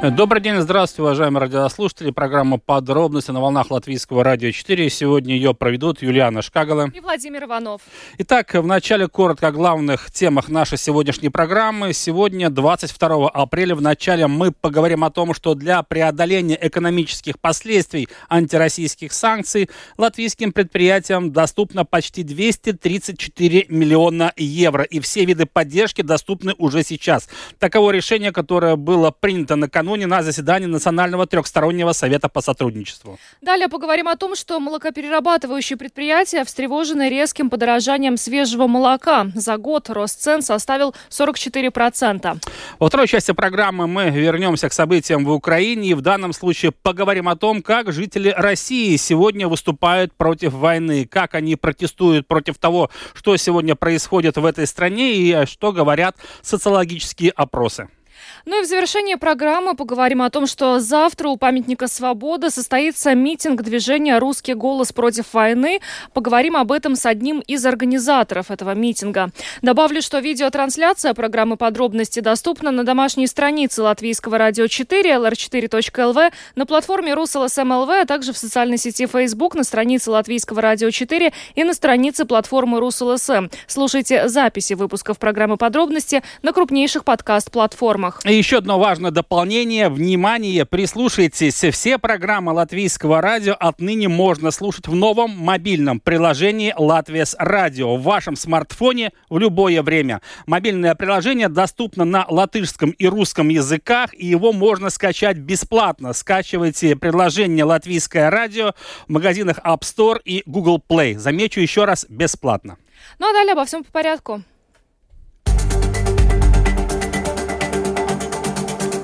Добрый день, здравствуйте, уважаемые радиослушатели. Программа «Подробности» на волнах Латвийского радио 4. Сегодня ее проведут Юлиана Шкагала и Владимир Иванов. Итак, в начале коротко о главных темах нашей сегодняшней программы. Сегодня, 22 апреля, в начале мы поговорим о том, что для преодоления экономических последствий антироссийских санкций латвийским предприятиям доступно почти 234 миллиона евро. И все виды поддержки доступны уже сейчас. Таково решение, которое было принято накануне накануне на заседании Национального трехстороннего совета по сотрудничеству. Далее поговорим о том, что молокоперерабатывающие предприятия встревожены резким подорожанием свежего молока. За год рост цен составил 44%. Во второй части программы мы вернемся к событиям в Украине и в данном случае поговорим о том, как жители России сегодня выступают против войны, как они протестуют против того, что сегодня происходит в этой стране и что говорят социологические опросы. Ну и в завершении программы поговорим о том, что завтра у памятника Свободы состоится митинг движения «Русский голос против войны». Поговорим об этом с одним из организаторов этого митинга. Добавлю, что видеотрансляция программы «Подробности» доступна на домашней странице Латвийского радио 4, lr4.lv, на платформе РусЛСМЛВ, а также в социальной сети Facebook, на странице Латвийского радио 4 и на странице платформы РусЛСМ. Слушайте записи выпусков программы «Подробности» на крупнейших подкаст-платформах. И еще одно важное дополнение. Внимание, прислушайтесь. Все программы Латвийского радио отныне можно слушать в новом мобильном приложении «Латвияс Радио» в вашем смартфоне в любое время. Мобильное приложение доступно на латышском и русском языках, и его можно скачать бесплатно. Скачивайте приложение «Латвийское радио» в магазинах App Store и Google Play. Замечу еще раз, бесплатно. Ну а далее обо всем по порядку.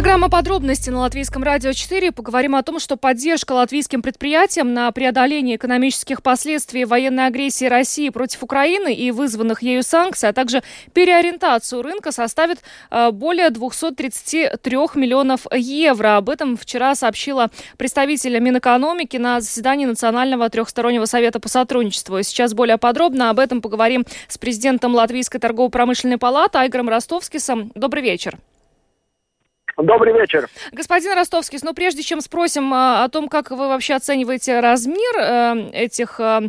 Программа «Подробности» на Латвийском радио 4. Поговорим о том, что поддержка латвийским предприятиям на преодоление экономических последствий военной агрессии России против Украины и вызванных ею санкций, а также переориентацию рынка составит э, более 233 миллионов евро. Об этом вчера сообщила представитель Минэкономики на заседании Национального трехстороннего совета по сотрудничеству. Сейчас более подробно об этом поговорим с президентом Латвийской торгово-промышленной палаты Айгором Ростовскисом. Добрый вечер. Добрый вечер. Господин Ростовский, ну прежде чем спросим а, о том, как вы вообще оцениваете размер э, этих, э,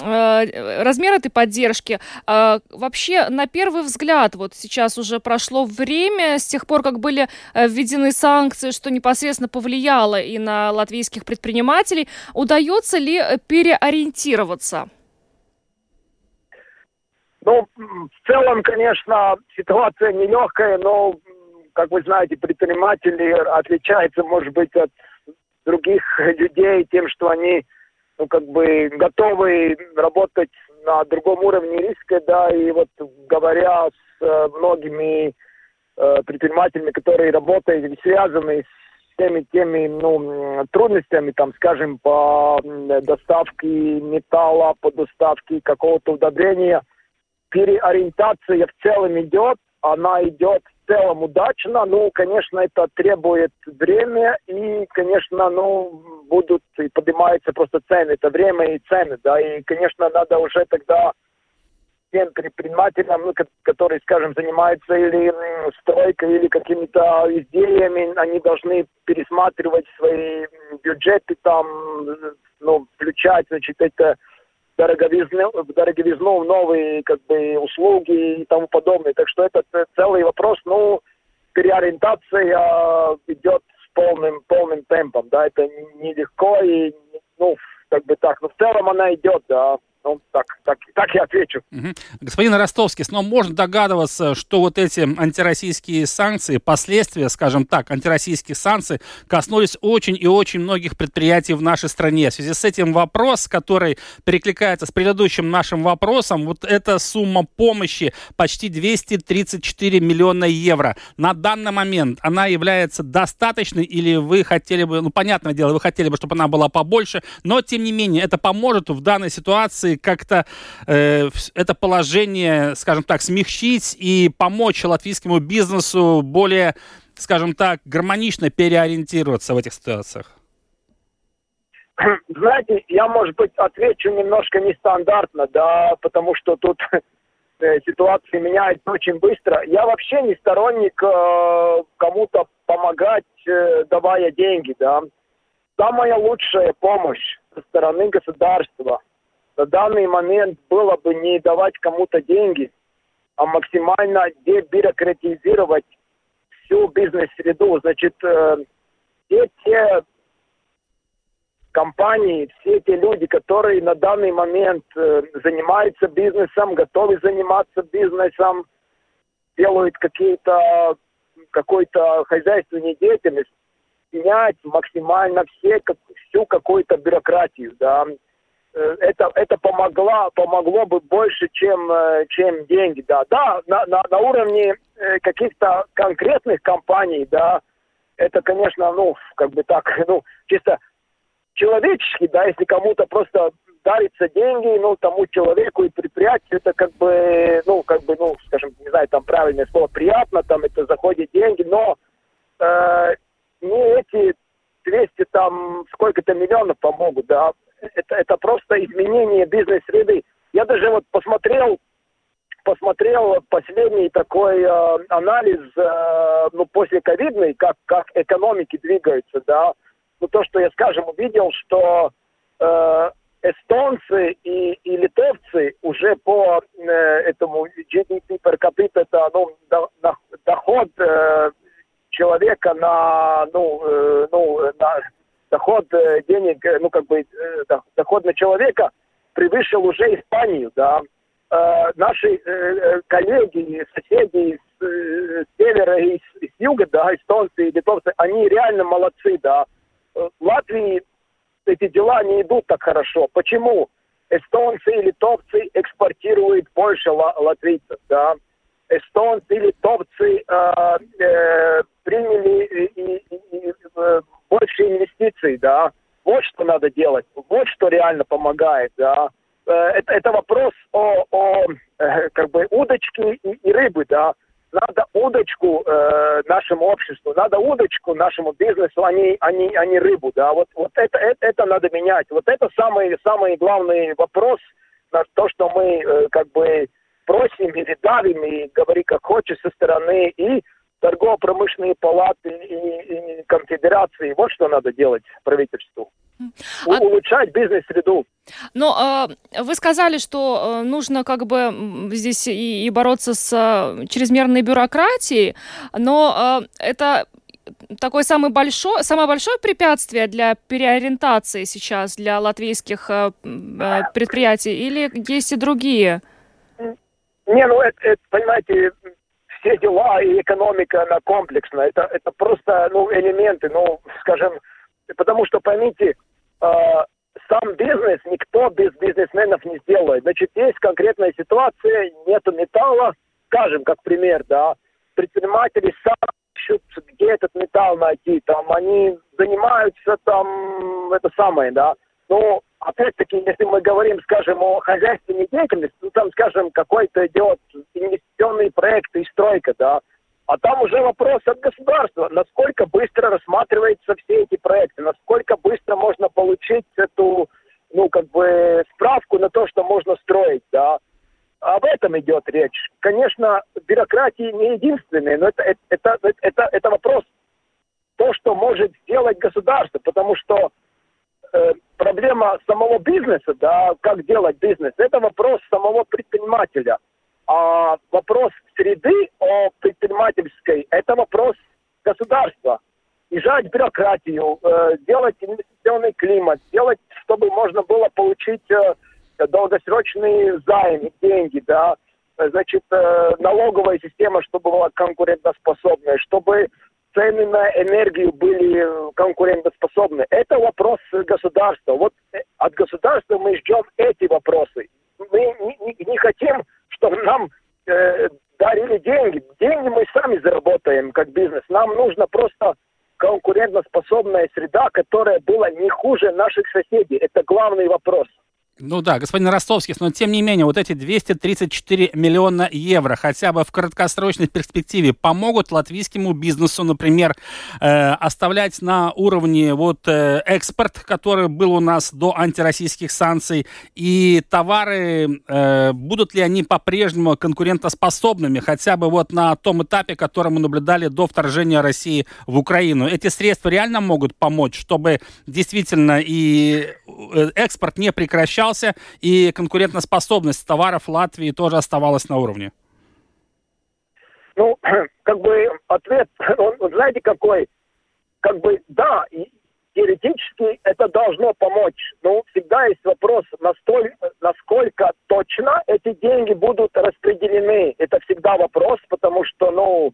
э, размер этой поддержки, вообще на первый взгляд, вот сейчас уже прошло время с тех пор, как были введены санкции, что непосредственно повлияло и на латвийских предпринимателей, удается ли переориентироваться? Ну, в целом, конечно, ситуация нелегкая, но как вы знаете, предприниматели отличаются, может быть, от других людей тем, что они, ну, как бы готовы работать на другом уровне риска, да, и вот говоря с э, многими э, предпринимателями, которые работают, связаны с теми, теми, ну, трудностями, там, скажем, по доставке металла, по доставке какого-то удобрения, переориентация в целом идет, она идет целом удачно. Ну, конечно, это требует время, и, конечно, ну, будут и поднимаются просто цены. Это время и цены, да, и, конечно, надо уже тогда тем предпринимателям, ну, которые, скажем, занимаются или стройкой, или какими-то изделиями, они должны пересматривать свои бюджеты там, ну, включать, значит, это дороговизну, дороговизну новые как бы, услуги и тому подобное. Так что это целый вопрос, ну, переориентация идет с полным, полным темпом, да, это нелегко и, ну, как бы так, но в целом она идет, да. Ну, так, так, так я отвечу. Угу. Господин Ростовский, но можно догадываться, что вот эти антироссийские санкции, последствия, скажем так, антироссийских санкций коснулись очень и очень многих предприятий в нашей стране. В связи с этим вопрос, который перекликается с предыдущим нашим вопросом, вот эта сумма помощи почти 234 миллиона евро. На данный момент она является достаточной или вы хотели бы, ну, понятное дело, вы хотели бы, чтобы она была побольше, но, тем не менее, это поможет в данной ситуации ситуации как-то э, это положение, скажем так, смягчить и помочь латвийскому бизнесу более, скажем так, гармонично переориентироваться в этих ситуациях? Знаете, я, может быть, отвечу немножко нестандартно, да, потому что тут э, ситуация меняется очень быстро. Я вообще не сторонник э, кому-то помогать, э, давая деньги, да. Самая лучшая помощь со стороны государства на данный момент было бы не давать кому-то деньги, а максимально дебюрократизировать всю бизнес-среду. Значит, э, все те компании, все те люди, которые на данный момент э, занимаются бизнесом, готовы заниматься бизнесом, делают какие-то какой-то хозяйственной деятельность, снять максимально все, как, всю какую-то бюрократию, да. Э, это, это помогло, помогло бы больше, чем, э, чем деньги, да. Да, на, на, на уровне каких-то конкретных компаний, да, это, конечно, ну, как бы так, ну, чисто человечески, да, если кому-то просто дарится деньги, ну, тому человеку и предприятию, это как бы, ну, как бы, ну, скажем, не знаю, там правильное слово, приятно, там это заходит деньги, но э, не эти 200 там сколько-то миллионов помогут, да, это, это просто изменение бизнес-среды. Я даже вот посмотрел, посмотрел последний такой э, анализ, э, ну, после ковидный, как, как экономики двигаются, да, ну, то, что я, скажем, увидел, что э, эстонцы и, и литовцы уже по э, этому GDP per capita, это ну, до, до, доход э, человека на, ну, э, ну, на доход э, денег, э, ну, как бы, э, доход на человека превысил уже Испанию, да. Наши коллеги, соседи с, севера и с юга, да, эстонцы и литовцы, они реально молодцы, да в Латвии эти дела не идут так хорошо. Почему? Эстонцы и литовцы экспортируют больше латвийцев, да. Эстонцы и литовцы э, э, приняли и, и, и, э, больше инвестиций, да. Вот что надо делать, вот что реально помогает, да. Э, это, это вопрос о, о э, как бы удочке и, и рыбы, да надо удочку э, нашему обществу, надо удочку нашему бизнесу, а не, а не, а не рыбу, да, вот, вот это, это, это надо менять, вот это самый, самый главный вопрос, на то, что мы э, как бы просим или давим, и говори как хочешь со стороны и торгово-промышленные палаты и, и конфедерации. Вот что надо делать правительству. А... Улучшать бизнес-среду. Но э, вы сказали, что э, нужно как бы здесь и, и бороться с э, чрезмерной бюрократией, но э, это такое самое большое, самое большое препятствие для переориентации сейчас для латвийских э, э предприятий или есть и другие? Не, ну это, это понимаете, все дела и экономика, она комплексна. Это, это просто ну, элементы, ну, скажем, потому что поймите, э, сам бизнес никто без бизнесменов не сделает. Значит, есть конкретная ситуация, нету металла, скажем, как пример, да, предприниматели сами ищут, где этот металл найти, там, они занимаются там, это самое, да, ну, опять-таки, если мы говорим, скажем, о хозяйственной деятельности, ну, там, скажем, какой-то идет инвестиционный проект и стройка, да, а там уже вопрос от государства, насколько быстро рассматриваются все эти проекты, насколько быстро можно получить эту, ну, как бы, справку на то, что можно строить, да. Об этом идет речь. Конечно, бюрократии не единственные, но это, это, это, это, это вопрос то, что может сделать государство, потому что проблема самого бизнеса, да, как делать бизнес, это вопрос самого предпринимателя – а вопрос среды о предпринимательской – это вопрос государства. Ижать бюрократию, э, делать инвестиционный климат, делать, чтобы можно было получить э, долгосрочные займы, деньги, да, значит, э, налоговая система, чтобы была конкурентоспособная, чтобы цены на энергию были конкурентоспособны. Это вопрос государства. Вот э, от государства мы ждем эти вопросы. Мы не, не, не хотим чтобы нам э, дарили деньги. Деньги мы сами заработаем как бизнес. Нам нужно просто конкурентоспособная среда, которая была не хуже наших соседей. Это главный вопрос. Ну да, господин Ростовский, но тем не менее, вот эти 234 миллиона евро хотя бы в краткосрочной перспективе помогут латвийскому бизнесу, например, э, оставлять на уровне вот э, экспорт, который был у нас до антироссийских санкций, и товары, э, будут ли они по-прежнему конкурентоспособными, хотя бы вот на том этапе, который мы наблюдали до вторжения России в Украину. Эти средства реально могут помочь, чтобы действительно и э, экспорт не прекращался, снижался, и конкурентоспособность товаров Латвии тоже оставалась на уровне? Ну, как бы ответ, он, знаете, какой? Как бы, да, теоретически это должно помочь. Но всегда есть вопрос, настолько, насколько точно эти деньги будут распределены. Это всегда вопрос, потому что, ну,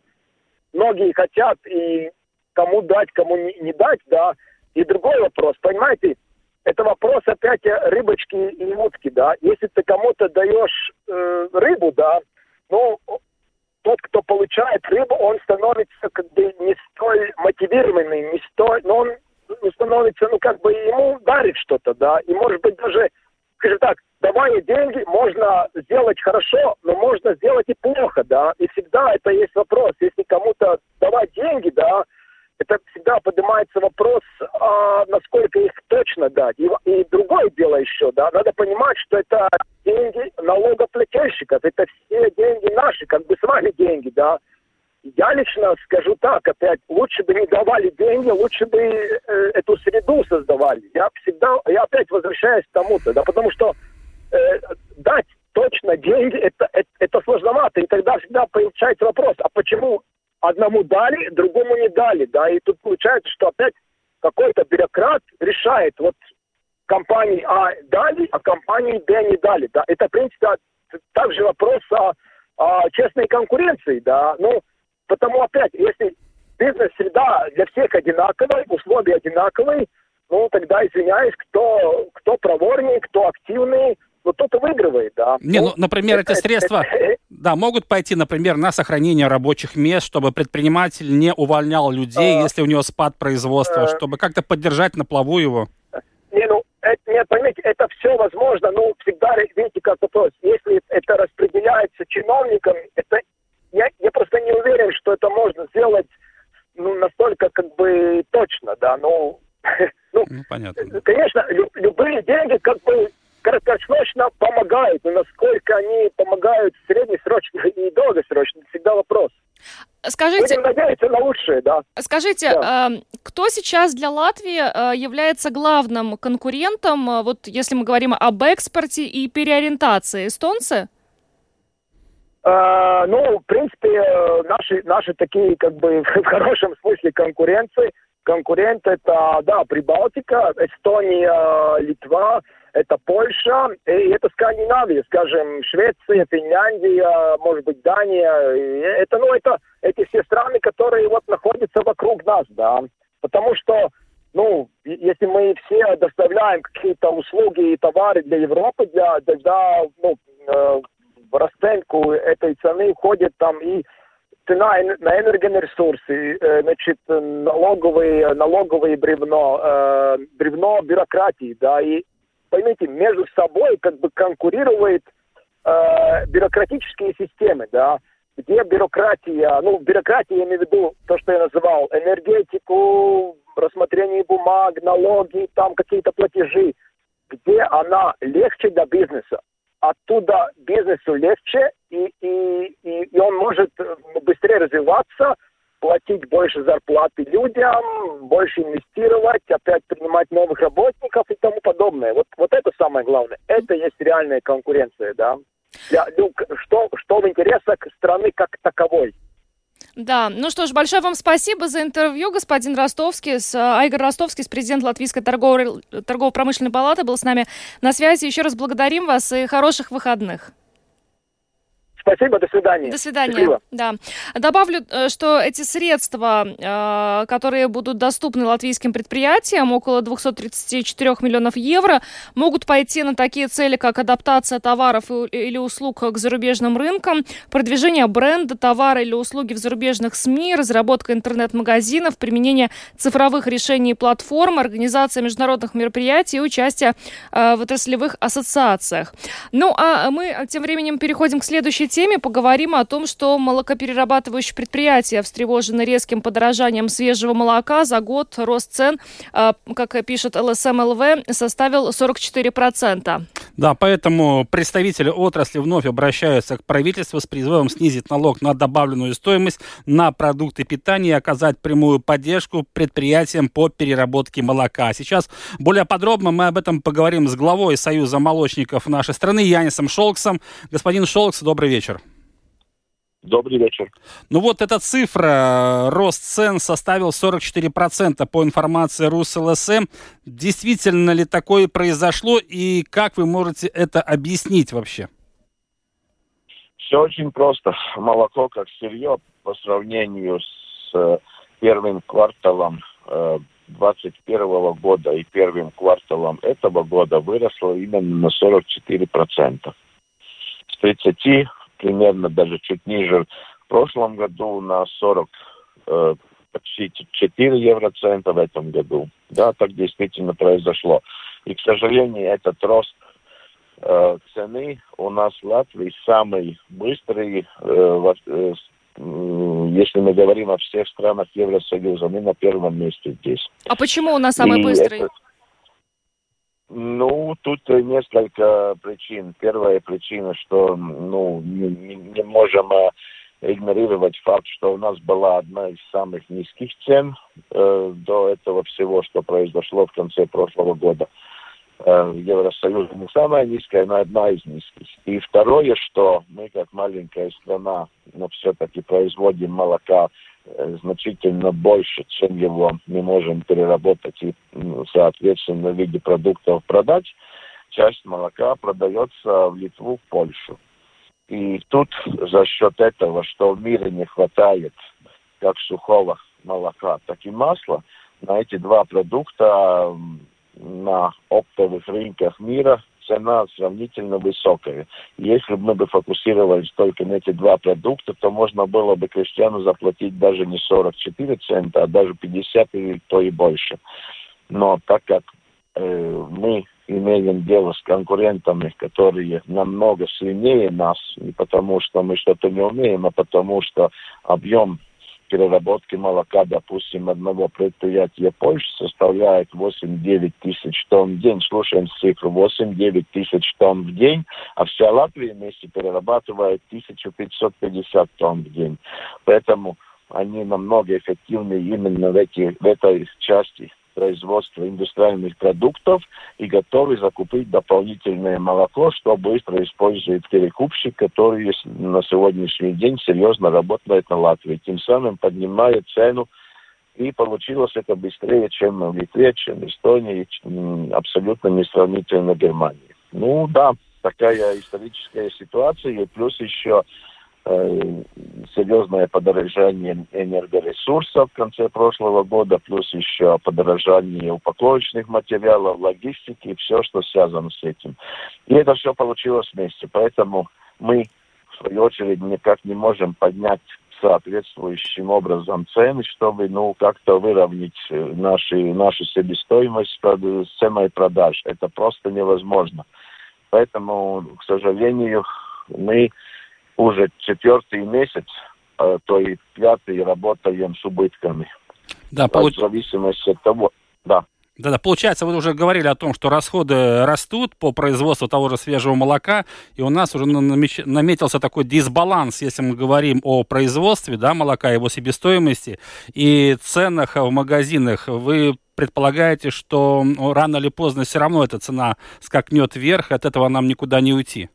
многие хотят и кому дать, кому не, не дать, да. И другой вопрос, понимаете, это вопрос опять рыбочки и утки, да. Если ты кому-то даешь э, рыбу, да, ну, тот, кто получает рыбу, он становится как бы не столь мотивированный, не столь, но он становится, ну, как бы ему дарит что-то, да, и может быть даже, скажем так, давая деньги, можно сделать хорошо, но можно сделать и плохо, да, и всегда это есть вопрос, если кому-то давать деньги, да, это всегда поднимается вопрос, а, насколько их точно дать. И, и другое дело еще, да, надо понимать, что это деньги налогоплательщиков, это все деньги наши, как бы с вами деньги, да. Я лично скажу так, опять, лучше бы не давали деньги, лучше бы э, эту среду создавали. Я всегда, я опять возвращаюсь к тому-то, да, потому что э, дать точно деньги, это, это, это сложновато, и тогда всегда получается вопрос, а почему одному дали, другому не дали, да, и тут получается, что опять какой-то бюрократ решает, вот компании А дали, а компании Б не дали, да, это, в принципе, также вопрос о, о честной конкуренции, да, ну, потому опять, если бизнес-среда для всех одинаковая, условия одинаковые, ну, тогда извиняюсь, кто, кто проворнее, кто активный, вот тот и выигрывает, да. Не, ну, ну например, эти средства, да, могут пойти, например, на сохранение рабочих мест, чтобы предприниматель не увольнял людей, а, если у него спад производства, а, чтобы как-то поддержать на плаву его. Не, ну, это, нет, поймите, это все возможно, но всегда, видите, как вопрос, если это распределяется чиновникам, это, я, я просто не уверен, что это можно сделать ну, настолько как бы точно, да, ну, ну, ну понятно. Конечно, лю, любые деньги как бы краткосрочно помогают, но насколько они помогают среднесрочно и долгосрочно, всегда вопрос. Скажите, Будем надеяться на лучшее, да. Скажите, да. Э, кто сейчас для Латвии э, является главным конкурентом, э, вот если мы говорим об экспорте и переориентации, эстонцы? Э, ну, в принципе, наши, наши такие, как бы, в хорошем смысле конкуренции, конкурент это, да, Прибалтика, Эстония, Литва, это Польша, и это Скандинавия, скажем, Швеция, Финляндия, может быть, Дания. Это, ну, это эти все страны, которые вот находятся вокруг нас, да. Потому что, ну, если мы все доставляем какие-то услуги и товары для Европы, для, тогда, ну, э, в расценку этой цены входит там и цена на энергоресурсы, э, значит, налоговые, налоговые бревно, э, бревно бюрократии, да, и поймите, между собой как бы конкурируют э, бюрократические системы, да, где бюрократия, ну, бюрократия, я имею в виду то, что я называл, энергетику, рассмотрение бумаг, налоги, там какие-то платежи, где она легче для бизнеса. Оттуда бизнесу легче, и, и, и, и он может быстрее развиваться, платить больше зарплаты людям, больше инвестировать, опять принимать новых работников и тому подобное. Вот, вот это самое главное. Это есть реальная конкуренция, да. Для, ну, что, что в интересах страны как таковой. Да, ну что ж, большое вам спасибо за интервью, господин Ростовский, с, Айгор Ростовский, с президент Латвийской торгово- торгово-промышленной палаты, был с нами на связи. Еще раз благодарим вас и хороших выходных. Спасибо, до свидания. До свидания. Счастливо. Да. Добавлю, э, что эти средства, э, которые будут доступны латвийским предприятиям, около 234 миллионов евро, могут пойти на такие цели, как адаптация товаров или услуг к зарубежным рынкам, продвижение бренда, товара или услуги в зарубежных СМИ, разработка интернет-магазинов, применение цифровых решений и платформ, организация международных мероприятий и участие э, в отраслевых ассоциациях. Ну, а мы тем временем переходим к следующей теме. Поговорим о том, что молокоперерабатывающие предприятия встревожены резким подорожанием свежего молока. За год рост цен, э, как пишет ЛСМЛВ, составил 44%. Да, поэтому представители отрасли вновь обращаются к правительству с призывом снизить налог на добавленную стоимость на продукты питания и оказать прямую поддержку предприятиям по переработке молока. Сейчас более подробно мы об этом поговорим с главой Союза молочников нашей страны Янисом Шолксом. Господин Шолкс, добрый вечер. Добрый вечер. Ну вот эта цифра, рост цен составил 44% по информации РусЛСМ. Действительно ли такое произошло и как вы можете это объяснить вообще? Все очень просто. Молоко как сырье по сравнению с э, первым кварталом э, 2021 года и первым кварталом этого года выросло именно на 44%. С 30 примерно даже чуть ниже в прошлом году на 40 э, почти 4 евроцента в этом году. Да, так действительно произошло. И, к сожалению, этот рост э, цены у нас в Латвии самый быстрый, э, во- э, если мы говорим о всех странах Евросоюза, мы на первом месте здесь. А почему у нас самый И быстрый? это- Ну, тут э, несколько причин. Первая причина, что ну, не, не- можем э, игнорировать факт, что у нас была одна из самых низких цен э, до этого всего, что произошло в конце прошлого года. Э, в Евросоюзе не самая низкая, но одна из низких. И второе, что мы как маленькая страна, но все-таки производим молока значительно больше, чем его мы можем переработать и, соответственно, в виде продуктов продать. Часть молока продается в Литву, в Польшу. И тут за счет этого, что в мире не хватает как сухого молока, так и масла, на эти два продукта на оптовых рынках мира цена сравнительно высокая. Если бы мы бы фокусировались только на эти два продукта, то можно было бы крестьяну заплатить даже не 44 цента, а даже 50 или то и больше. Но так как э, мы имеем дело с конкурентами, которые намного сильнее нас, не потому что мы что-то не умеем, а потому что объем переработки молока, допустим, одного предприятия Польши составляет 8-9 тысяч тонн в день. Слушаем цифру 8-9 тысяч тонн в день, а вся Латвия вместе перерабатывает 1550 тонн в день. Поэтому они намного эффективнее именно в, эти, в этой части производства индустриальных продуктов и готовы закупить дополнительное молоко, что быстро использует перекупщик, который на сегодняшний день серьезно работает на Латвии, тем самым поднимает цену. И получилось это быстрее, чем в Литве, чем в Эстонии, абсолютно не сравнительно Германии. Ну да, такая историческая ситуация, и плюс еще серьезное подорожание энергоресурсов в конце прошлого года, плюс еще подорожание упаковочных материалов, логистики и все, что связано с этим. И это все получилось вместе. Поэтому мы, в свою очередь, никак не можем поднять соответствующим образом цены, чтобы ну, как-то выровнять э, наши, нашу себестоимость прод- с ценой продаж. Это просто невозможно. Поэтому, к сожалению, мы уже четвертый месяц, а то и пятый, работаем с убытками. Да, В получ- зависимости от того, да. Да, да, получается, вы уже говорили о том, что расходы растут по производству того же свежего молока, и у нас уже намеч- наметился такой дисбаланс, если мы говорим о производстве да, молока, его себестоимости и ценах в магазинах. Вы предполагаете, что рано или поздно все равно эта цена скакнет вверх, от этого нам никуда не уйти?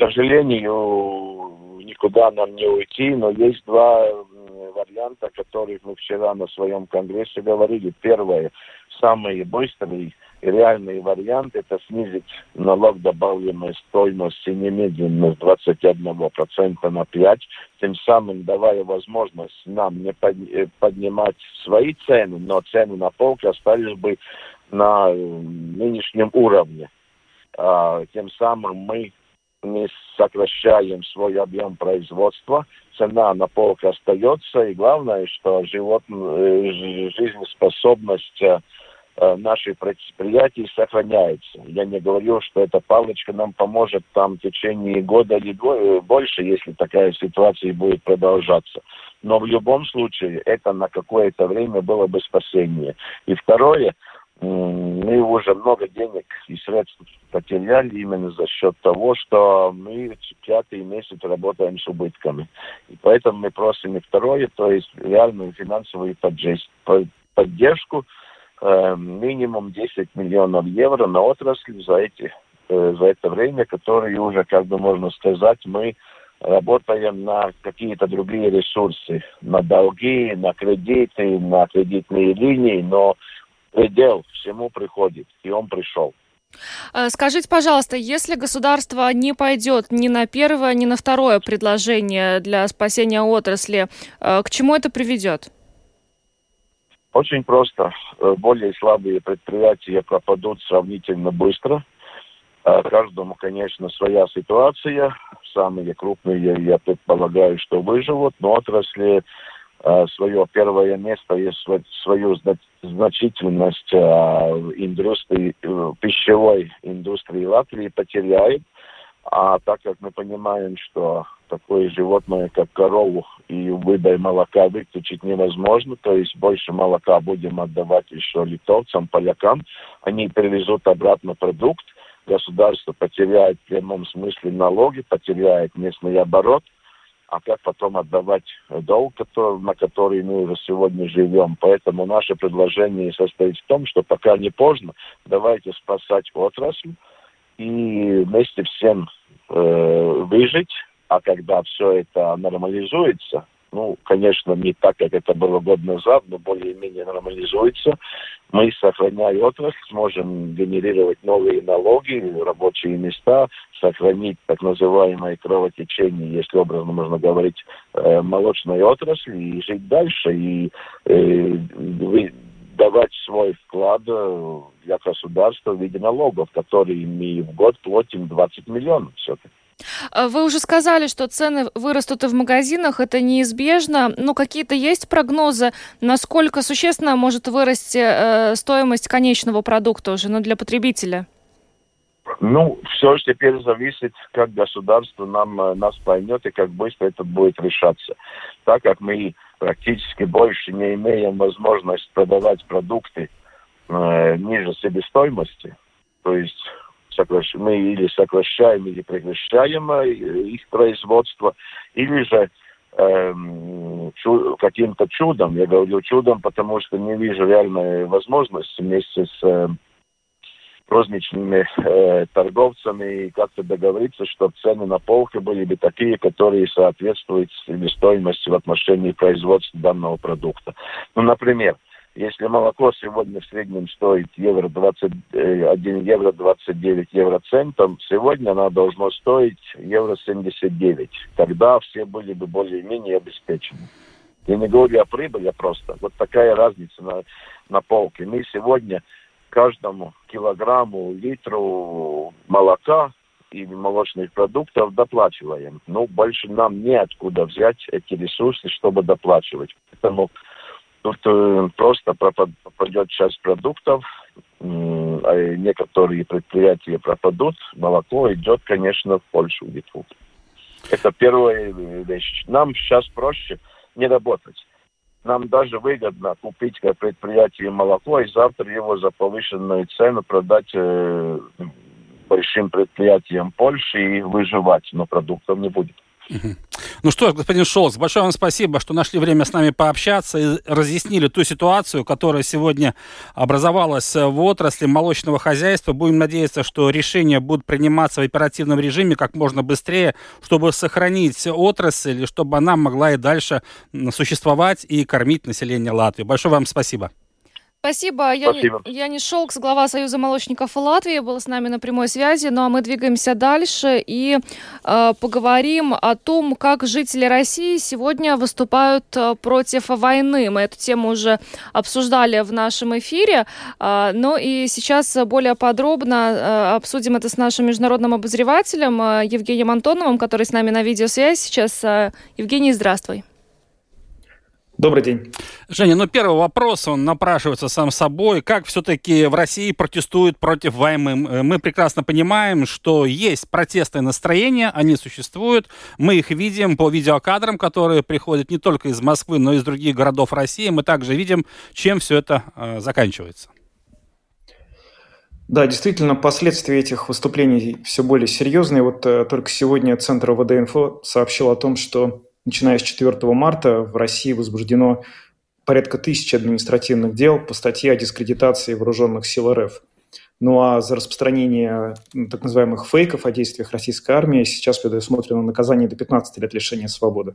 Сожалению, никуда нам не уйти, но есть два варианта, о которых мы вчера на своем конгрессе говорили. Первое, самый быстрый, И реальный вариант это снизить налог добавленной стоимости немедленно с 21% на 5%, тем самым давая возможность нам не э, поднимать свои цены, но цены на полке остались бы на нынешнем уровне. А, тем самым мы не сокращаем свой объем производства, цена на полке остается, и главное, что живот, э, жизнеспособность э, наших предприятий сохраняется. Я не говорю, что эта палочка нам поможет там в течение года или больше, если такая ситуация будет продолжаться. Но в любом случае это на какое-то время было бы спасение. И второе – мы уже много денег и средств потеряли именно за счет того, что мы пятый месяц работаем с убытками. И поэтому мы просим и второе, то есть реальную финансовую поддержку, э, минимум 10 миллионов евро на отрасль за, эти, э, за это время, которые уже, как бы можно сказать, мы работаем на какие-то другие ресурсы, на долги, на кредиты, на кредитные линии, но предел всему приходит, и он пришел. Э, скажите, пожалуйста, если государство не пойдет ни на первое, ни на второе предложение для спасения отрасли, э, к чему это приведет? Очень просто. Э, более слабые предприятия пропадут сравнительно быстро. Каждому, конечно, своя ситуация. Самые крупные, я предполагаю, что выживут, но отрасли свое первое место и свою значительность э, индустрии, э, пищевой индустрии Латвии потеряет. А так как мы понимаем, что такое животное, как корову, и выдай молока выключить невозможно, то есть больше молока будем отдавать еще литовцам, полякам, они привезут обратно продукт, государство потеряет в прямом смысле налоги, потеряет местный оборот – а как потом отдавать долг, на который мы уже сегодня живем. Поэтому наше предложение состоит в том, что пока не поздно, давайте спасать отрасль и вместе всем э, выжить, а когда все это нормализуется, ну, конечно, не так, как это было год назад, но более-менее нормализуется. Мы, сохраняя отрасль, сможем генерировать новые налоги, рабочие места, сохранить так называемое кровотечение, если образно можно говорить, э, молочной отрасли, и жить дальше, и э, давать свой вклад э, для государства в виде налогов, которые мы в год платим 20 миллионов все-таки. А вы уже сказали, что цены вырастут и в магазинах, это неизбежно. Но какие-то есть прогнозы, насколько существенно может вырасти э, стоимость конечного продукта уже, ну, для потребителя? Ну, все теперь зависит, как государство нам, э, нас поймет и как быстро это будет решаться. Так как мы практически больше не имеем возможность продавать продукты э, ниже себестоимости, то есть сокращ... мы или сокращаем, или прекращаем э, их производство, или же эм, чу... каким-то чудом, я говорю чудом, потому что не вижу реальной возможности вместе с э, розничными э, торговцами как-то договориться, чтобы цены на полке были бы такие, которые соответствуют себестоимости в отношении производства данного продукта. Ну, например, если молоко сегодня в среднем стоит евро 20, 1 э, евро 29 евроцентов, сегодня оно должно стоить евро 79. Тогда все были бы более-менее обеспечены. Я не говорю о прибыли, а просто вот такая разница на, на полке. Мы сегодня каждому килограмму, литру молока и молочных продуктов доплачиваем. Ну, больше нам неоткуда взять эти ресурсы, чтобы доплачивать. Поэтому Тут э, просто пропадет часть продуктов, а некоторые предприятия пропадут, молоко идет, конечно, в Польшу, в Литву. Это первая вещь. Нам сейчас проще не работать. Нам даже выгодно купить как предприятие молоко и завтра его за повышенную цену продать э, большим предприятиям Польши и выживать, но продуктов не будет. Ну что господин Шолц, большое вам спасибо, что нашли время с нами пообщаться и разъяснили ту ситуацию, которая сегодня образовалась в отрасли молочного хозяйства. Будем надеяться, что решения будут приниматься в оперативном режиме как можно быстрее, чтобы сохранить отрасль и чтобы она могла и дальше существовать и кормить население Латвии. Большое вам спасибо. Спасибо. Спасибо. Я, Янис Шолкс, глава Союза молочников Латвии, был с нами на прямой связи. Ну а мы двигаемся дальше и э, поговорим о том, как жители России сегодня выступают э, против войны. Мы эту тему уже обсуждали в нашем эфире, э, но и сейчас более подробно э, обсудим это с нашим международным обозревателем э, Евгением Антоновым, который с нами на видеосвязи сейчас. Э, Евгений, здравствуй. Добрый день. Женя, ну первый вопрос, он напрашивается сам собой. Как все-таки в России протестуют против войны? Мы прекрасно понимаем, что есть протестные настроения, они существуют. Мы их видим по видеокадрам, которые приходят не только из Москвы, но и из других городов России. Мы также видим, чем все это э, заканчивается. Да, действительно, последствия этих выступлений все более серьезные. Вот э, только сегодня Центр ВД-инфо сообщил о том, что начиная с 4 марта в России возбуждено порядка тысячи административных дел по статье о дискредитации вооруженных сил РФ. Ну а за распространение так называемых фейков о действиях российской армии сейчас предусмотрено наказание до 15 лет лишения свободы.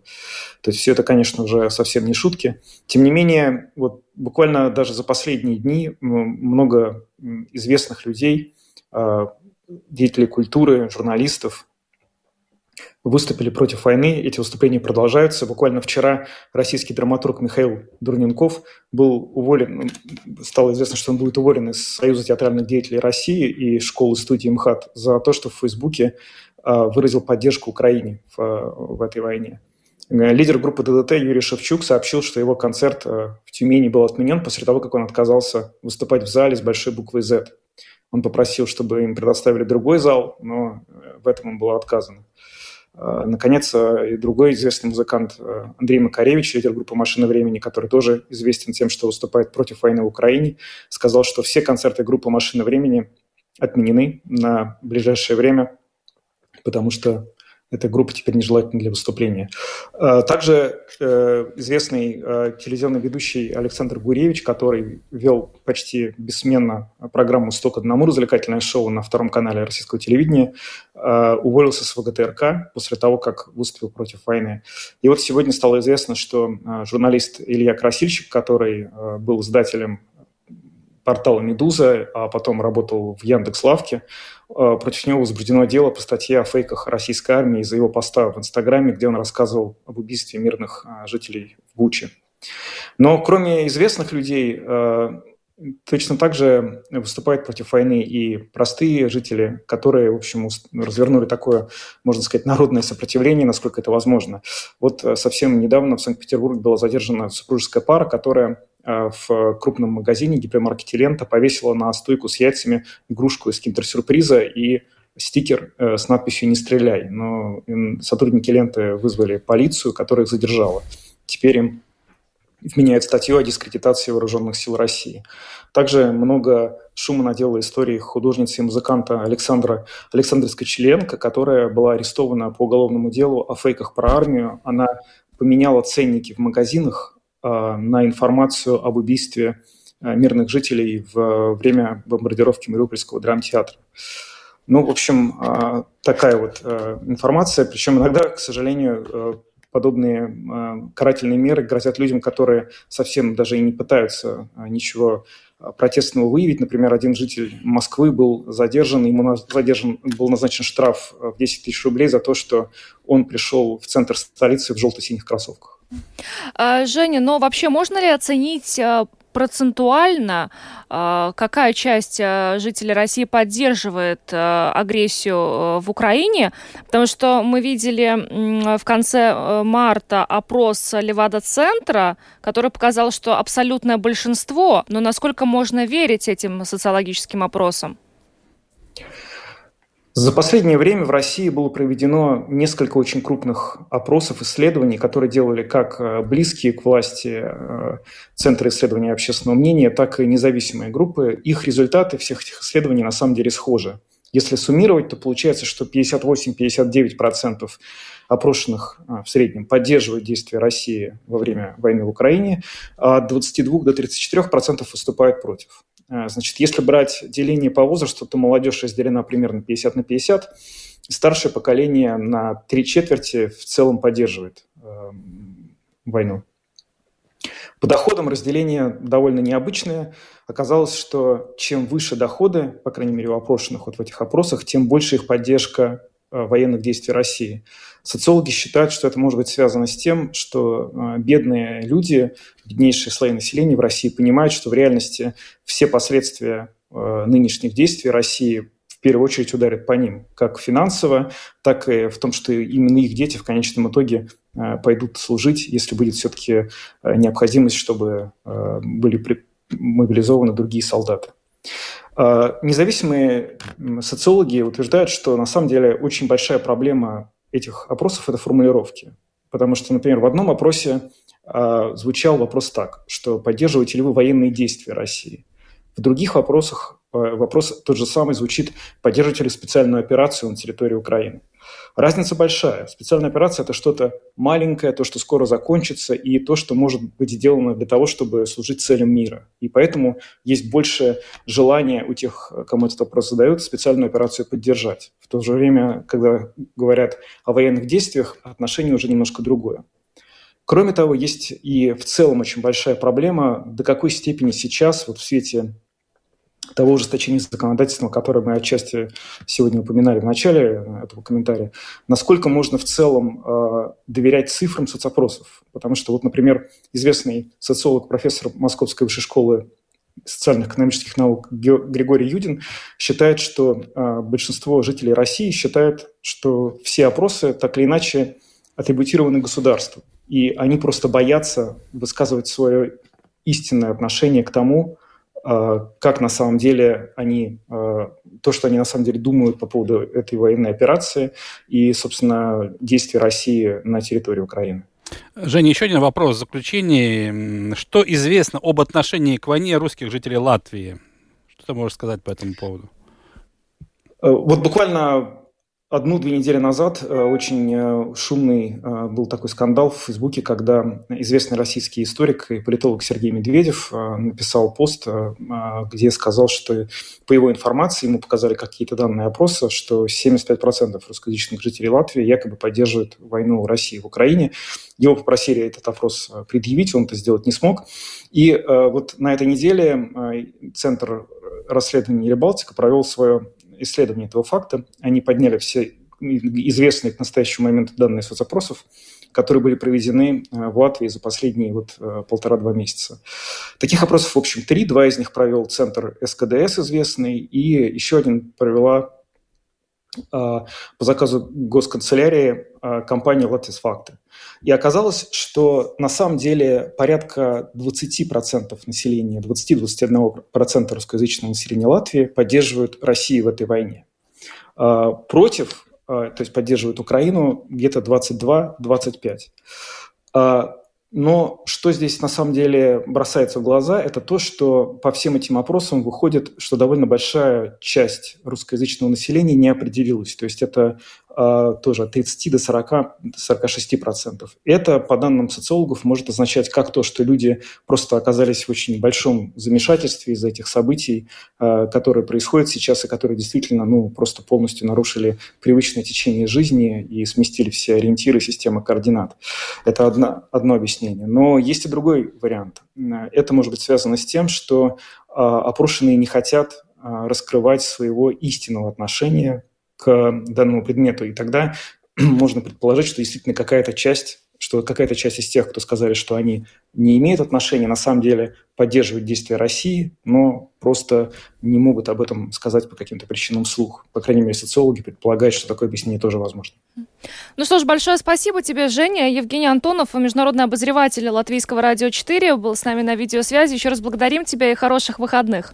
То есть все это, конечно, уже совсем не шутки. Тем не менее, вот буквально даже за последние дни много известных людей, а, деятелей культуры, журналистов, выступили против войны. Эти выступления продолжаются. Буквально вчера российский драматург Михаил Дурненков был уволен, стало известно, что он будет уволен из Союза театральных деятелей России и школы студии МХАТ за то, что в Фейсбуке а, выразил поддержку Украине в, в этой войне. Лидер группы ДДТ Юрий Шевчук сообщил, что его концерт а, в Тюмени был отменен после того, как он отказался выступать в зале с большой буквой «Z». Он попросил, чтобы им предоставили другой зал, но э, в этом ему было отказано. А, наконец, а, и другой известный музыкант а, Андрей Макаревич, лидер группы «Машина времени», который тоже известен тем, что выступает против войны в Украине, сказал, что все концерты группы «Машина времени» отменены на ближайшее время, потому что эта группа теперь нежелательна для выступления. А, также э, известный э, телевизионный ведущий Александр Гуревич, который вел почти бессменно программу «Сто к одному» развлекательное шоу на втором канале российского телевидения, э, уволился с ВГТРК после того, как выступил против войны. И вот сегодня стало известно, что журналист Илья Красильщик, который был издателем портала «Медуза», а потом работал в Яндекс.Лавке. А, против него возбуждено дело по статье о фейках российской армии из-за его поста в Инстаграме, где он рассказывал об убийстве мирных а, жителей в Буче. Но кроме известных людей, а, точно так же выступают против войны и простые жители, которые, в общем, развернули такое, можно сказать, народное сопротивление, насколько это возможно. Вот совсем недавно в Санкт-Петербурге была задержана супружеская пара, которая Э, в крупном магазине гипермаркете «Лента» повесила на стойку с яйцами игрушку из киндер-сюрприза и стикер э, с надписью «Не стреляй». Но сотрудники «Ленты» вызвали полицию, которая их задержала. Теперь им вменяют статью о дискредитации вооруженных сил России. Также много шума наделала история художницы и музыканта Александра, Александра Скочеленко, которая была арестована по уголовному делу о фейках про армию. Она поменяла ценники в магазинах, Э, на информацию об убийстве э, мирных жителей в время бомбардировки Мариупольского драмтеатра. Ну, в общем, э, такая вот информация. Причем иногда, к сожалению, подобные карательные меры грозят людям, которые совсем даже и не пытаются ничего протестного выявить. Например, один житель Москвы был задержан, ему задержан, был назначен штраф в 10 тысяч рублей за то, что он пришел в центр столицы в желто-синих кроссовках. А, Женя, но вообще можно ли оценить а, процентуально, а, какая часть жителей России поддерживает агрессию в Украине, потому что мы видели в конце марта опрос Левада-центра, который показал, что абсолютное большинство, но насколько можно верить этим социологическим опросам? За последнее время в России было проведено несколько очень крупных опросов, исследований, которые делали как э, близкие к власти э, Центры исследования общественного мнения, так и независимые группы. Их результаты всех этих исследований на самом деле схожи. Если суммировать, то получается, что 58-59% опрошенных э, в среднем поддерживают действия России во время войны в Украине, а от 22 до 34% выступают против. А, значит, если брать деление по возрасту, то молодежь разделена примерно 50 на 50. Старшее поколение на три четверти в целом поддерживает э, войну. По доходам разделение довольно необычное. Оказалось, что чем выше доходы, по крайней мере, у опрошенных вот в этих опросах, тем больше их поддержка военных действий России. Социологи считают, что это может быть связано с тем, что э, бедные люди, беднейшие слои населения в России понимают, что в реальности все последствия э, нынешних действий России в первую очередь ударят по ним, как финансово, так и в том, что именно их дети в конечном итоге Э, пойдут служить, если будет все-таки э, необходимость, чтобы э, были мобилизованы другие солдаты. Независимые социологи утверждают, что на самом деле очень большая проблема этих опросов – это формулировки. Потому что, например, в одном опросе звучал вопрос так, что поддерживаете ли вы военные действия России. В других вопросах вопрос тот же самый звучит, поддерживаете ли специальную операцию на территории Украины. Разница большая. Специальная операция – это что-то маленькое, то, что скоро закончится, и то, что может быть сделано для того, чтобы служить целям мира. И поэтому есть больше желания у тех, кому этот вопрос задают, специальную операцию поддержать. В то же время, когда говорят о военных действиях, отношение уже немножко другое. Кроме того, есть и в целом очень большая проблема, до какой степени сейчас, вот в свете того ужесточения законодательства, которое мы отчасти сегодня упоминали в начале этого комментария, насколько можно в целом э, доверять цифрам соцопросов. Потому что, вот, например, известный социолог, профессор Московской высшей школы социальных экономических наук Григорий Юдин считает, что э, большинство жителей России считают, что все опросы так или иначе атрибутированы государству. И они просто боятся высказывать свое истинное отношение к тому, как на самом деле они, а, то, что они на самом деле думают по поводу этой военной операции и, собственно, действий России на территории Украины. Женя, еще один вопрос в заключении. Что известно об отношении к войне русских жителей Латвии? Что ты можешь сказать по этому поводу? Э, вот буквально Одну-две недели назад э, очень э, шумный э, был такой скандал в Фейсбуке, когда известный российский историк и политолог Сергей Медведев написал пост, где сказал, что по его информации ему показали какие-то данные опроса, что 75% русскоязычных жителей Латвии якобы поддерживают войну России в Украине. Его попросили этот опрос предъявить, он это сделать не смог. И вот на этой неделе Центр расследования Ребалтика провел свое исследования этого факта. Они подняли все известные к настоящему моменту данные соцопросов, которые были проведены э, в Латвии за последние вот э, полтора-два месяца. Таких опросов, в общем, три. Два из них провел центр СКДС известный, и еще один провела э, по заказу госканцелярии компания «Латвисфакты». И оказалось, что на самом деле порядка 20% населения, 20-21% русскоязычного населения Латвии поддерживают Россию в этой войне. А, против, а, то есть поддерживают Украину, где-то 22-25%. Но что здесь на самом деле бросается в глаза, это то, что по всем этим опросам выходит, что довольно большая часть русскоязычного населения не определилась. То есть это а, тоже от 30 до 40, 46 процентов. Это, по данным социологов, может означать как то, что люди просто оказались в очень большом замешательстве из-за этих событий, а, которые происходят сейчас и которые действительно ну, просто полностью нарушили привычное течение жизни и сместили все ориентиры системы координат. Это одно, одно объяснение. Но есть и другой вариант. Это может быть связано с тем, что а, опрошенные не хотят раскрывать своего истинного отношения к данному предмету. И тогда можно предположить, что действительно какая-то часть что какая-то часть из тех, кто сказали, что они не имеют отношения, на самом деле поддерживают действия России, но просто не могут об этом сказать по каким-то причинам вслух. По крайней мере, социологи предполагают, что такое объяснение тоже возможно. Ну что ж, большое спасибо тебе, Женя. Евгений Антонов, международный обозреватель Латвийского радио 4, был с нами на видеосвязи. Еще раз благодарим тебя и хороших выходных.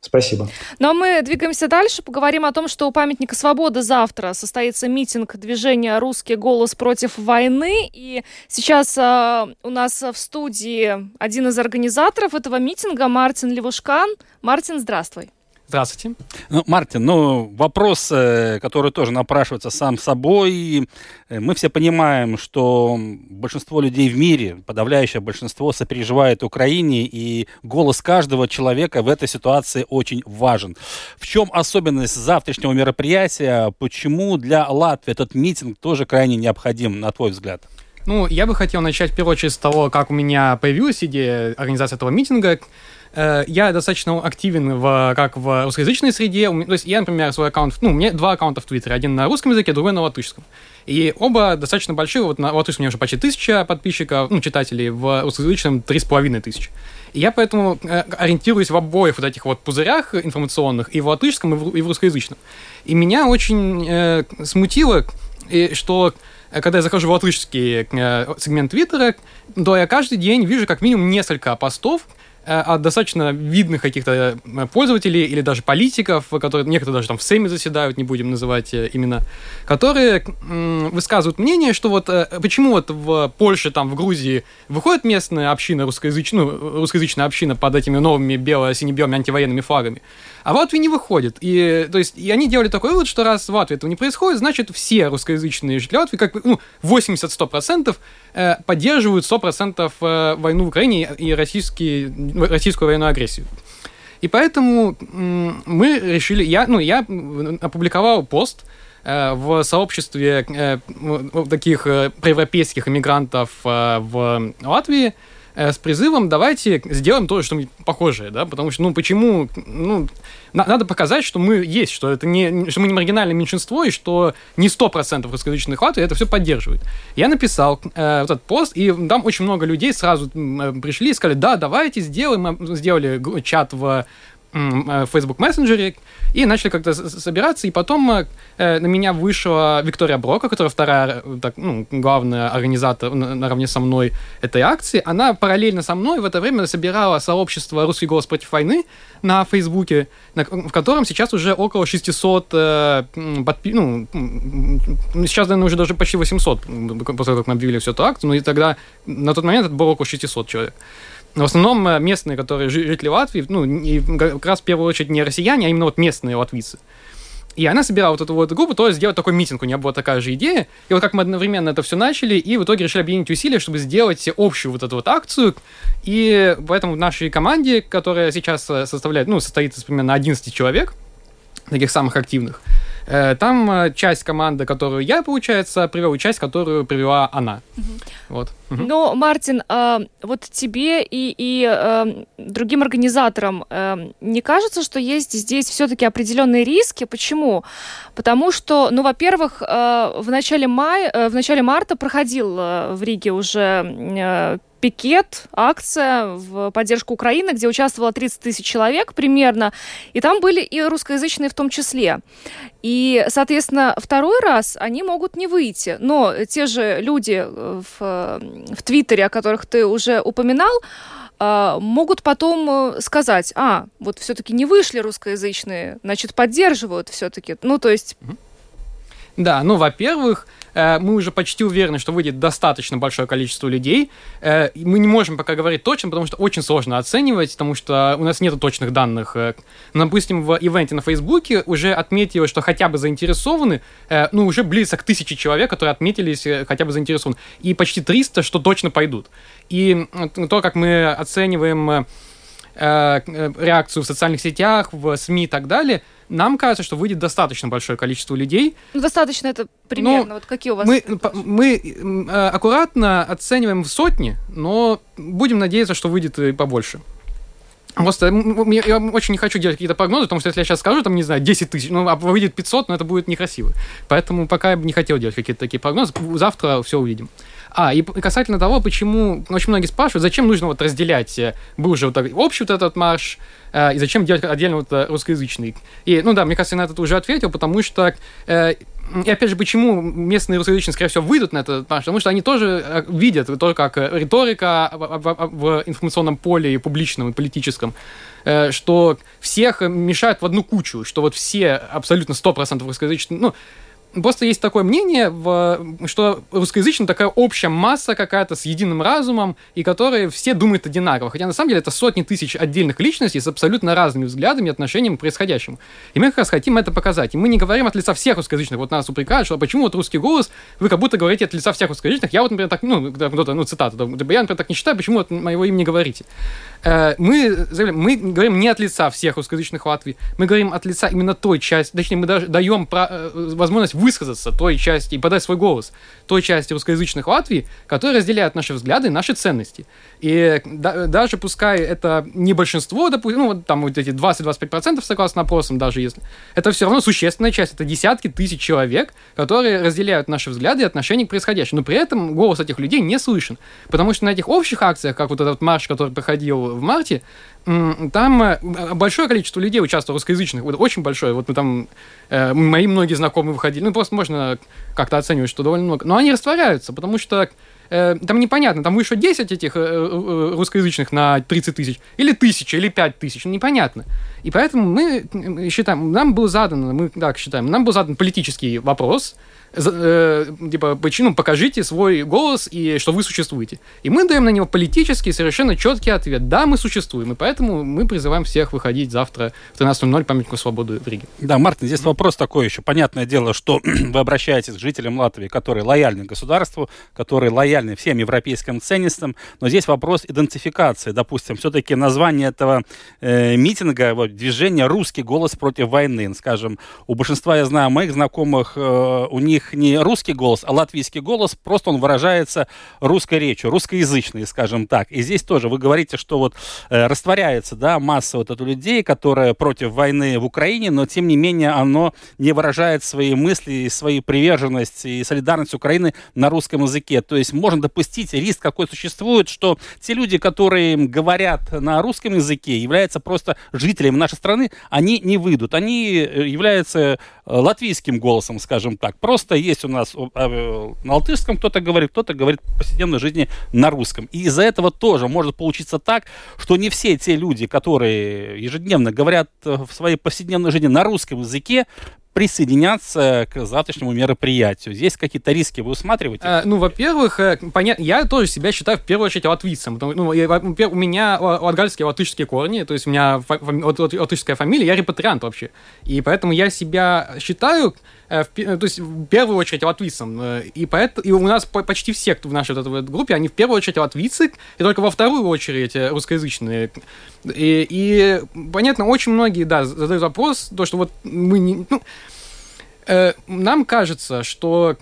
Спасибо. Ну а мы двигаемся дальше, поговорим о том, что у памятника свободы завтра состоится митинг движения «Русский голос против войны». И сейчас э, у нас в студии один из организаторов этого митинга, Мартин Левушкан. Мартин, здравствуй. Здравствуйте. Ну, Мартин, ну, вопрос, э, который тоже напрашивается сам собой. Э, мы все понимаем, что большинство людей в мире, подавляющее большинство, сопереживает Украине, и голос каждого человека в этой ситуации очень важен. В чем особенность завтрашнего мероприятия? Почему для Латвии этот митинг тоже крайне необходим, на твой взгляд? Ну, я бы хотел начать в первую очередь с того, как у меня появилась идея организации этого митинга. Э, я достаточно активен в, как в русскоязычной среде. То есть я, например, свой аккаунт... Ну, у меня два аккаунта в Твиттере. Один на русском языке, другой на латышском. И оба достаточно большие. Вот на латышском у меня уже почти тысяча подписчиков, ну, читателей. В русскоязычном три с половиной тысячи. И я поэтому э, ориентируюсь в обоих вот этих вот пузырях информационных, и в латышском, и в, и в русскоязычном. И меня очень э, смутило, что э, когда я захожу в латышский э, сегмент Твиттера, то я каждый день вижу как минимум несколько постов, от достаточно видных каких-то э, пользователей или даже политиков, которые некоторые даже там в Сейме заседают, не будем называть э, имена, которые высказывают мнение, что вот почему вот в Польше, там в Грузии выходит местная община русскоязычная, ну, русскоязычная община под этими новыми бело-сине-белыми антивоенными флагами, а в Латвии не выходит. И, то есть, и они делали такой вывод, что раз в Латвии этого не происходит, значит, все русскоязычные жители Латвии, как ну, 80-100% э, поддерживают 100% э, войну в Украине и российские, российскую военную агрессию. И поэтому мы решили, я, ну, я опубликовал пост э, в сообществе э, таких э, проевропейских иммигрантов э, в Латвии, Э, с призывом давайте сделаем то, что-нибудь похожее, да, потому что, ну, почему, ну, на, надо показать, что мы есть, что это не, что мы не маргинальное меньшинство, и что не 100% русскоязычных Латвии это все поддерживает. Я написал э, вот этот пост, и там очень много людей сразу э, пришли и сказали, да, давайте сделаем, мы сделали чат в Э, в Facebook мессенджере, и начали как-то собираться, и потом э, на меня вышла Виктория Брока, которая вторая, э, так, ну, главная организатор наравне со мной этой акции. Она параллельно со мной в это время собирала сообщество «Русский голос против войны» на Фейсбуке, в котором сейчас уже около 600 э, подпи... ну, сейчас, наверное, уже даже почти 800, после того, как мы объявили всю эту акцию, ну и тогда на тот момент это было около 600 человек. В основном э, местные, которые жители Латвии, ну, и как раз в первую очередь не россияне, а именно вот местные латвийцы. И она собирала вот эту вот группу, то есть сделать такой митинг. У нее была такая же идея. И вот как мы одновременно это все начали, и в итоге решили объединить усилия, чтобы сделать общую вот эту вот акцию. И поэтому в нашей команде, которая сейчас э, составляет, ну, состоит из примерно 11 человек, таких самых активных, там э, часть команды, которую я, получается, привел, и часть, которую привела она. Угу. Вот. Угу. Ну, Мартин, а, вот тебе и, и другим организаторам не кажется, что есть здесь все-таки определенные риски? Почему? Потому что, ну, во-первых, в начале мая, в начале марта проходил в Риге уже пикет, акция в поддержку Украины, где участвовало 30 тысяч человек примерно, и там были и русскоязычные в том числе. И, соответственно, второй раз они могут не выйти, но те же люди в, в Твиттере, о которых ты уже упоминал, а, могут потом э, сказать, а, вот все-таки не вышли русскоязычные, значит, поддерживают все-таки. Ну, то есть... Да, ну, во-первых, Э, мы уже почти уверены, что выйдет достаточно большое количество людей. Э, мы не можем пока говорить точно, потому что очень сложно оценивать, потому что у нас нет точных данных. Э, допустим, в ивенте на Фейсбуке уже отметилось, что хотя бы заинтересованы, ну, уже близко к тысяче человек, которые отметились, хотя бы заинтересованы, и почти 300, что точно пойдут. И то, как мы оцениваем реакцию в социальных сетях, в СМИ и так далее – нам кажется, что выйдет достаточно большое количество людей. Ну, достаточно это примерно. Ну, вот какие у вас? Мы, мы э, аккуратно оцениваем в сотни, но будем надеяться, что выйдет и побольше. Просто я очень не хочу делать какие-то прогнозы, потому что если я сейчас скажу, там, не знаю, 10 тысяч, ну, а выйдет 500, но это будет некрасиво. Поэтому пока я не хотел делать какие-то такие прогнозы. Завтра все увидим. А, и касательно того, почему, очень многие спрашивают, зачем нужно вот разделять, э, был же вот общий вот этот марш, э, и зачем делать отдельно вот э, русскоязычный. И, ну да, мне кажется, я на это уже ответил, потому что э, и опять же, почему местные русскоязычные, скорее всего, выйдут на этот марш? Потому что они тоже видят то, как риторика в информационном поле и публичном, и политическом, что всех мешают в одну кучу, что вот все абсолютно 100% русскоязычные, ну, Просто есть такое мнение, что русскоязычная такая общая масса какая-то с единым разумом, и которые все думают одинаково. Хотя на самом деле это сотни тысяч отдельных личностей с абсолютно разными взглядами и отношениями к происходящему. И мы как раз хотим это показать. И мы не говорим от лица всех русскоязычных. Вот нас упрекают, что почему вот русский голос, вы как будто говорите от лица всех русскоязычных. Я вот, например, так, ну, кто-то, ну, цитата, я, например, так не считаю, почему вот моего имени говорите. Э, мы, мы говорим не от лица всех русскоязычных Латвии, мы говорим от лица именно той части, точнее, мы даже даем э, возможность высказаться той части и подать свой голос той части русскоязычных Латвии, которые разделяют наши взгляды и наши ценности. И да, даже пускай это не большинство, допустим, ну, там вот эти 20-25% согласно опросам, даже если, это все равно существенная часть, это десятки тысяч человек, которые разделяют наши взгляды и отношения к происходящему. Но при этом голос этих людей не слышен. Потому что на этих общих акциях, как вот этот марш, который проходил в марте, там э, большое количество людей участвовало русскоязычных, вот очень большое. Вот мы там, э, мои многие знакомые выходили, ну просто можно как-то оценивать, что довольно много. Но они растворяются, потому что э, там непонятно, там вышло 10 этих э, э, русскоязычных на 30 тысяч, или тысяча, или 5 тысяч, непонятно. И поэтому мы считаем, нам был задан, мы так считаем, нам был задан политический вопрос, э, типа, причину покажите свой голос и что вы существуете. И мы даем на него политический, совершенно четкий ответ. Да, мы существуем, и поэтому мы призываем всех выходить завтра в 13.00 памятнику свободы в Риге. Да, Мартин, здесь вопрос такой еще. Понятное дело, что вы обращаетесь к жителям Латвии, которые лояльны государству, которые лояльны всем европейским ценностям, но здесь вопрос идентификации. Допустим, все-таки название этого э, митинга, вот, движение «Русский голос против войны». Скажем, у большинства, я знаю, моих знакомых, э, у них не русский голос, а латвийский голос, просто он выражается русской речью, русскоязычной, скажем так. И здесь тоже вы говорите, что вот э, растворяется, да, масса вот этих людей, которые против войны в Украине, но тем не менее оно не выражает свои мысли, свои приверженности и солидарность Украины на русском языке. То есть можно допустить, риск какой существует, что те люди, которые говорят на русском языке, являются просто жителями нашей страны, они не выйдут. Они э, являются э, латвийским голосом, скажем так. Просто есть у нас а, на латышском кто-то говорит, кто-то говорит в повседневной жизни на русском. И из-за этого тоже может получиться так, что не все те люди, которые ежедневно говорят в своей повседневной жизни на русском языке, присоединяться к завтрашнему мероприятию. Здесь какие-то риски вы усматриваете? А, ну, во-первых, э, понятно, я тоже себя считаю в первую очередь латвийцем. Потому, ну, у меня латгальские латышские корни, то есть у меня латышская фамилия, я репатриант вообще. И поэтому я себя считаю э, в, то есть в первую очередь латвийцам. И, поэтому, и у нас почти все, кто в нашей вот этой группе, они в первую очередь латвийцы, и только во вторую очередь русскоязычные. И, и понятно, очень многие, да, задают вопрос, то, что вот мы не... Ну, э, нам кажется, что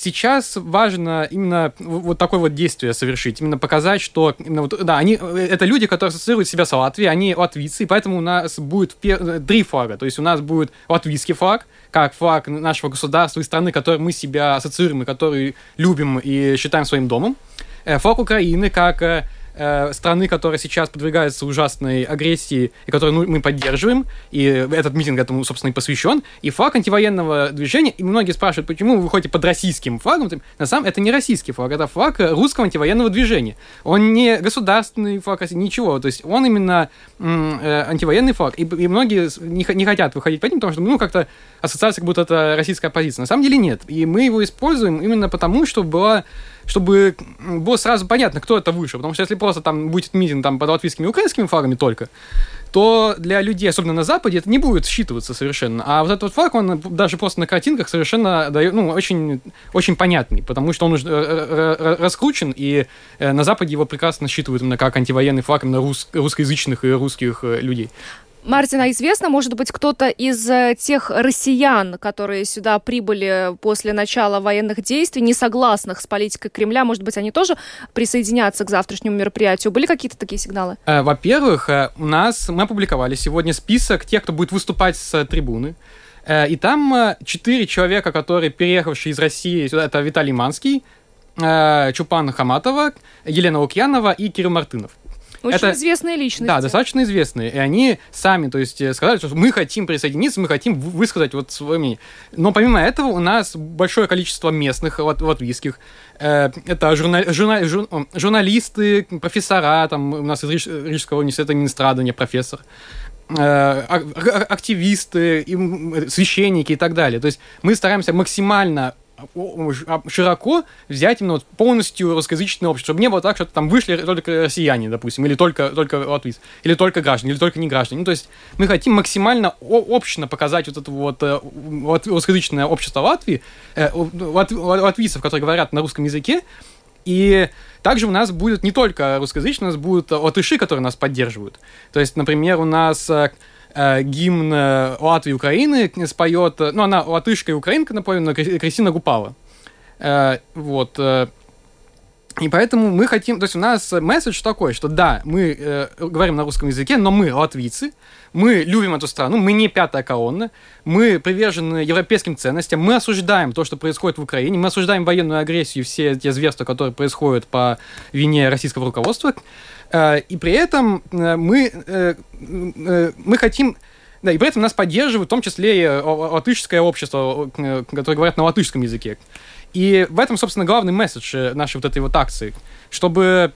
сейчас важно именно вот такое вот действие совершить, именно показать, что именно вот, да, они, это люди, которые ассоциируют себя с Латвией, они латвийцы, и поэтому у нас будет три флага, то есть у нас будет латвийский флаг, как флаг нашего государства и страны, которой мы себя ассоциируем и который любим и считаем своим домом, э, флаг Украины как э, страны, которая сейчас подвергается ужасной агрессии, и которую ну, мы поддерживаем, и этот митинг этому, собственно, и посвящен, и флаг антивоенного движения, и многие спрашивают, почему вы выходите под российским флагом, на самом это не российский флаг, это флаг русского антивоенного движения. Он не государственный флаг, ничего, то есть он именно э, антивоенный флаг, и, и многие не, не хотят выходить под ним, потому что, ну, как-то ассоциация, как будто это российская позиция. На самом деле нет, и мы его используем именно потому, что была чтобы было сразу понятно, кто это выше. Потому что если просто там будет митинг там, под латвийскими и украинскими флагами только, то для людей, особенно на Западе, это не будет считываться совершенно. А вот этот флаг, он даже просто на картинках совершенно дает, ну, очень, очень понятный, потому что он уже э, э, раскручен, и э, на Западе его прекрасно считывают именно как антивоенный флаг именно рус, русскоязычных и русских людей. Мартина, известно, может быть, кто-то из э, тех россиян, которые сюда прибыли после начала военных действий, не согласных с политикой Кремля, может быть, они тоже присоединятся к завтрашнему мероприятию? Были какие-то такие сигналы? Э, во-первых, э, у нас мы опубликовали сегодня список тех, кто будет выступать с трибуны. И там четыре человека, которые переехавшие из России сюда, это Виталий Манский, Чупан Хаматова, Елена Лукьянова и Кирилл Мартынов. Очень это, известные личности. Да, достаточно известные. И они сами, то есть, э, сказали, что мы хотим присоединиться, мы хотим высказать вот свое мнение. Но помимо этого у нас большое количество местных лат латвийских. Э, это журна журна жур журналисты, профессора, там у нас из Рижского университета Минстрада не профессор э, а, активисты, священники и так далее. То есть мы стараемся максимально широко взять именно вот полностью русскоязычное общество, чтобы не было так, что там вышли только россияне, допустим, или только, только латвийцы, или только граждане, или только не граждане. Ну, то есть мы хотим максимально общно показать вот это вот, э, вот русскоязычное общество Латвии, э, лат, латвийцев, которые говорят на русском языке, и также у нас будет не только русскоязычные, у нас будут латыши, которые нас поддерживают. То есть, например, у нас э, э, гимн э, Латвии и Украины споет, ну, она латышка и украинка, напомню, Кристина Гупала. Э, вот. Э, и поэтому мы хотим, то есть у нас месседж такой, что да, мы э, говорим на русском языке, но мы латвийцы, мы любим эту страну, мы не пятая колонна, мы привержены европейским ценностям, мы осуждаем то, что происходит в Украине, мы осуждаем военную агрессию, все те зверства, которые происходят по вине российского руководства, э, и при этом э, мы, э, э, мы хотим да, и при этом нас поддерживают, в том числе и латышское общество, э, которое говорят на латышском языке. И в этом, собственно, главный месседж э, нашей вот этой вот акции, чтобы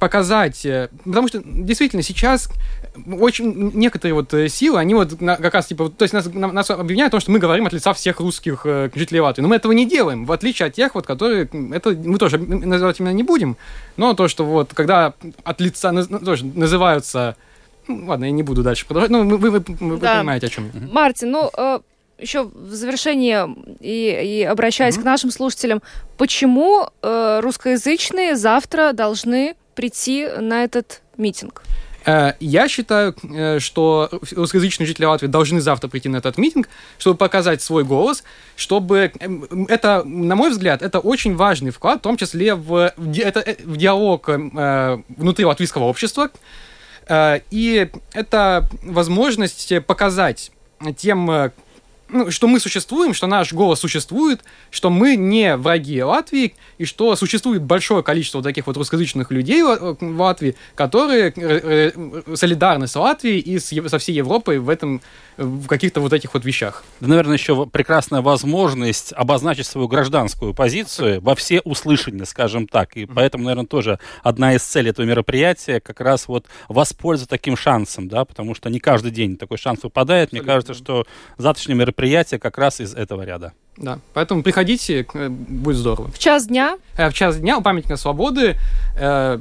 показать, э, потому что действительно сейчас очень некоторые вот э, силы, они вот как раз типа, то есть нас, нас обвиняют в том, что мы говорим от лица всех русских жителей Латвии, но мы этого не делаем, в отличие от тех вот, которые, это мы тоже называть именно не будем, но то, что вот когда от лица тоже называются ну, ладно, я не буду дальше продолжать. Ну, вы, вы, вы, да. понимаете, о чем я. Мартин, ну, еще в завершении и, и обращаясь mm-hmm. к нашим слушателям, почему э, русскоязычные завтра должны прийти на этот митинг? Э, я считаю, э, что русскоязычные жители Латвии должны завтра прийти на этот митинг, чтобы показать свой голос, чтобы эм, это, на мой взгляд, это очень важный вклад, в том числе в, это, э, в диалог внутри латвийского общества. И это возможность показать тем ну, что мы существуем, что наш голос существует, что мы не враги Латвии, и что существует большое количество таких вот русскоязычных людей в Латвии, которые э, э, солидарны с Латвией и со всей Европой в этом в каких-то вот этих вот вещах. Да, наверное, еще прекрасная возможность обозначить свою гражданскую позицию во все услышания, скажем так. И поэтому, наверное, тоже одна из целей этого мероприятия как раз вот воспользоваться таким шансом, да, потому что не каждый день такой шанс выпадает. Абсолютно. Мне кажется, что завтрашнее мероприятие как раз из этого ряда. Да, поэтому приходите, э, будет здорово. В час дня? Э, в час дня у памятника свободы э,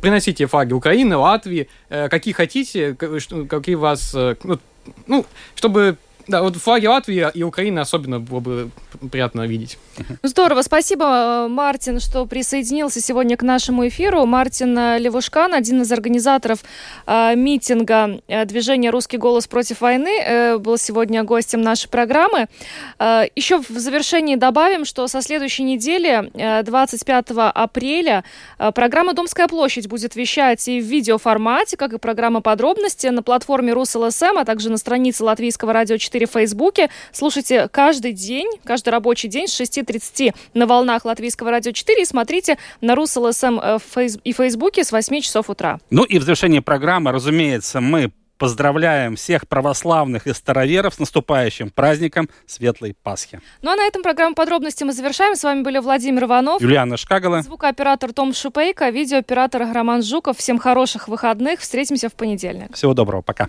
приносите флаги Украины, Латвии, э, какие хотите, какие вас, э, ну, ну, чтобы да, вот флаги Латвии и Украины особенно было бы приятно видеть. Здорово. Спасибо, Мартин, что присоединился сегодня к нашему эфиру. Мартин Левушкан, один из организаторов э, митинга э, движения «Русский голос против войны», э, был сегодня гостем нашей программы. Э, еще в завершении добавим, что со следующей недели, э, 25 апреля, э, программа «Домская площадь» будет вещать и в видеоформате, как и программа «Подробности» на платформе РусЛСМ, а также на странице Латвийского радио 4 в Фейсбуке. Слушайте каждый день, каждый рабочий день с 6 9.30 на волнах Латвийского радио 4 и смотрите на РусЛСМ э, и Фейсбуке с 8 часов утра. Ну и в завершении программы, разумеется, мы поздравляем всех православных и староверов с наступающим праздником Светлой Пасхи. Ну а на этом программу подробности мы завершаем. С вами были Владимир Иванов, Юлиана Шкагала, звукооператор Том Шупейко, видеооператор Роман Жуков. Всем хороших выходных. Встретимся в понедельник. Всего доброго. Пока.